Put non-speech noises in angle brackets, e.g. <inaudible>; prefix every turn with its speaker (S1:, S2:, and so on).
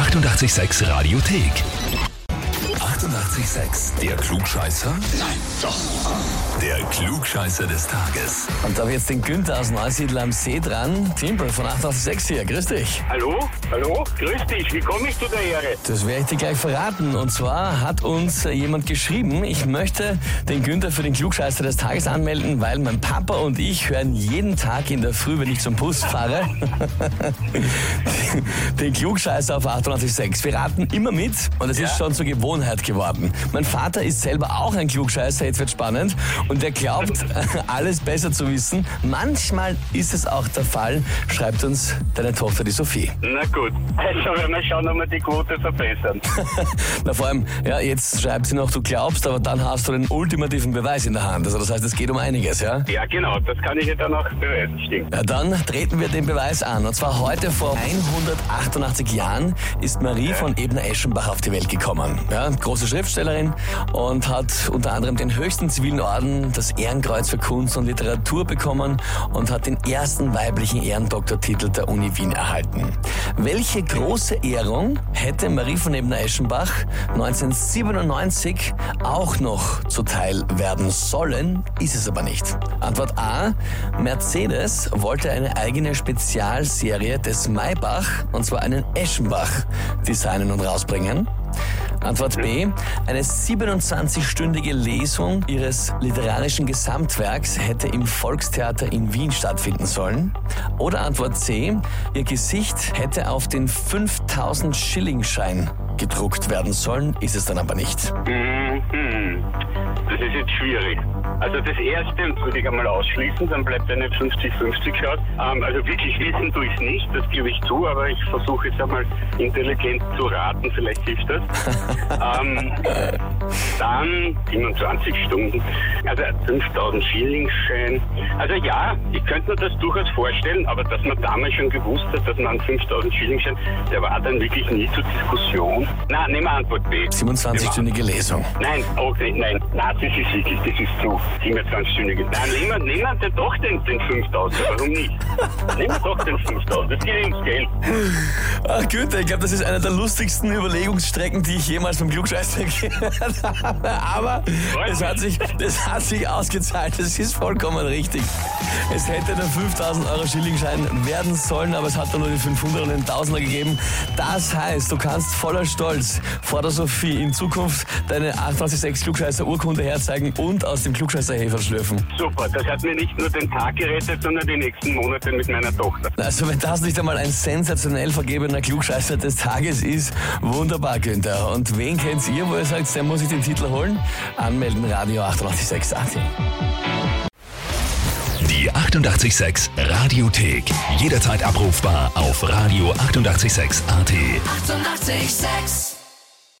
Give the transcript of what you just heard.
S1: 886 Radiothek. 88,6. Der Klugscheißer? Nein, doch. Der Klugscheißer des Tages.
S2: Und da habe ich jetzt den Günther aus Neusiedl am See dran. Timpel von 886 hier, grüß dich.
S3: Hallo? Hallo? Grüß dich, wie komme ich zu der Ehre?
S2: Das werde ich dir gleich verraten. Und zwar hat uns jemand geschrieben, ich möchte den Günther für den Klugscheißer des Tages anmelden, weil mein Papa und ich hören jeden Tag in der Früh, wenn ich zum Bus fahre, <laughs> den Klugscheißer auf 886. Wir raten immer mit und es ist schon zur Gewohnheit geworden. Mein Vater ist selber auch ein Klugscheißer, jetzt wird spannend, und er glaubt, <laughs> alles besser zu wissen. Manchmal ist es auch der Fall, schreibt uns deine Tochter, die Sophie.
S3: Na gut, also werden wir schauen, ob wir die Quote verbessern. <laughs>
S2: Na vor allem, ja, jetzt schreibt sie noch, du glaubst, aber dann hast du den ultimativen Beweis in der Hand. Also das heißt, es geht um einiges, ja?
S3: Ja, genau, das kann ich ja dann auch beweisen, stimmt.
S2: Ja, dann treten wir den Beweis an. Und zwar heute vor 188 Jahren ist Marie von Ebner-Eschenbach auf die Welt gekommen. Ja, große Schriftstellerin und hat unter anderem den höchsten zivilen Orden, das Ehrenkreuz für Kunst und Literatur bekommen und hat den ersten weiblichen Ehrendoktortitel der Uni Wien erhalten. Welche große Ehrung hätte Marie von Ebner-Eschenbach 1997 auch noch zuteil werden sollen, ist es aber nicht. Antwort A. Mercedes wollte eine eigene Spezialserie des Maybach, und zwar einen Eschenbach, designen und rausbringen. Antwort B. Eine 27-stündige Lesung ihres literarischen Gesamtwerks hätte im Volkstheater in Wien stattfinden sollen. Oder Antwort C. Ihr Gesicht hätte auf den 5000 Schillingschein gedruckt werden sollen, ist es dann aber nicht.
S3: Mhm. Das ist jetzt schwierig. Also das erste würde ich einmal ausschließen, dann bleibt eine 50-50 Chance. Ähm, also wirklich wissen tue ich es nicht, das gebe ich zu, aber ich versuche jetzt einmal intelligent zu raten, vielleicht hilft das. <laughs> ähm, dann 27 Stunden, also 5000 Schillingschein. Also ja, ich könnte mir das durchaus vorstellen, aber dass man damals schon gewusst hat, dass man einen 5000 Schillingschein, der war dann wirklich nie zur Diskussion. Na, nehmen wir Antwort B.
S2: 27-stündige Lesung.
S3: Nein, okay, nein, nein, das ist wirklich, das ist zu. 27-stündige. Nein, nehmen wir, nehmen wir doch den, den 5000, warum nicht? nehmen wir doch den 5000, das geht ins Geld.
S2: Ach Güte, ich glaube, das ist eine der lustigsten Überlegungsstrecken, die ich jemals vom Klugscheißer <laughs> gehört habe. Aber es hat sich, das hat sich ausgezahlt. Das ist vollkommen richtig. Es hätte der 5000 Euro Schillingschein werden sollen, aber es hat dann nur die 500 und den Tausender gegeben. Das heißt, du kannst voller Stolz vor der Sophie in Zukunft deine 886 Klugscheißer Urkunde herzeigen und aus dem Klugscheißer Hefer schlürfen.
S3: Super, das hat mir nicht nur den Tag gerettet, sondern die nächsten Monate mit meiner Tochter.
S2: Also wenn das nicht einmal ein sensationell vergebener Klugscheißer des Tages ist, wunderbar, Günther. Und wen kennt ihr, wo ihr sagt, der muss sich den Titel holen? Anmelden, Radio 886 AT.
S1: Die 88,6 Radiothek. Jederzeit abrufbar auf radio886.at. 88,6.
S4: Eighty-eight, sex.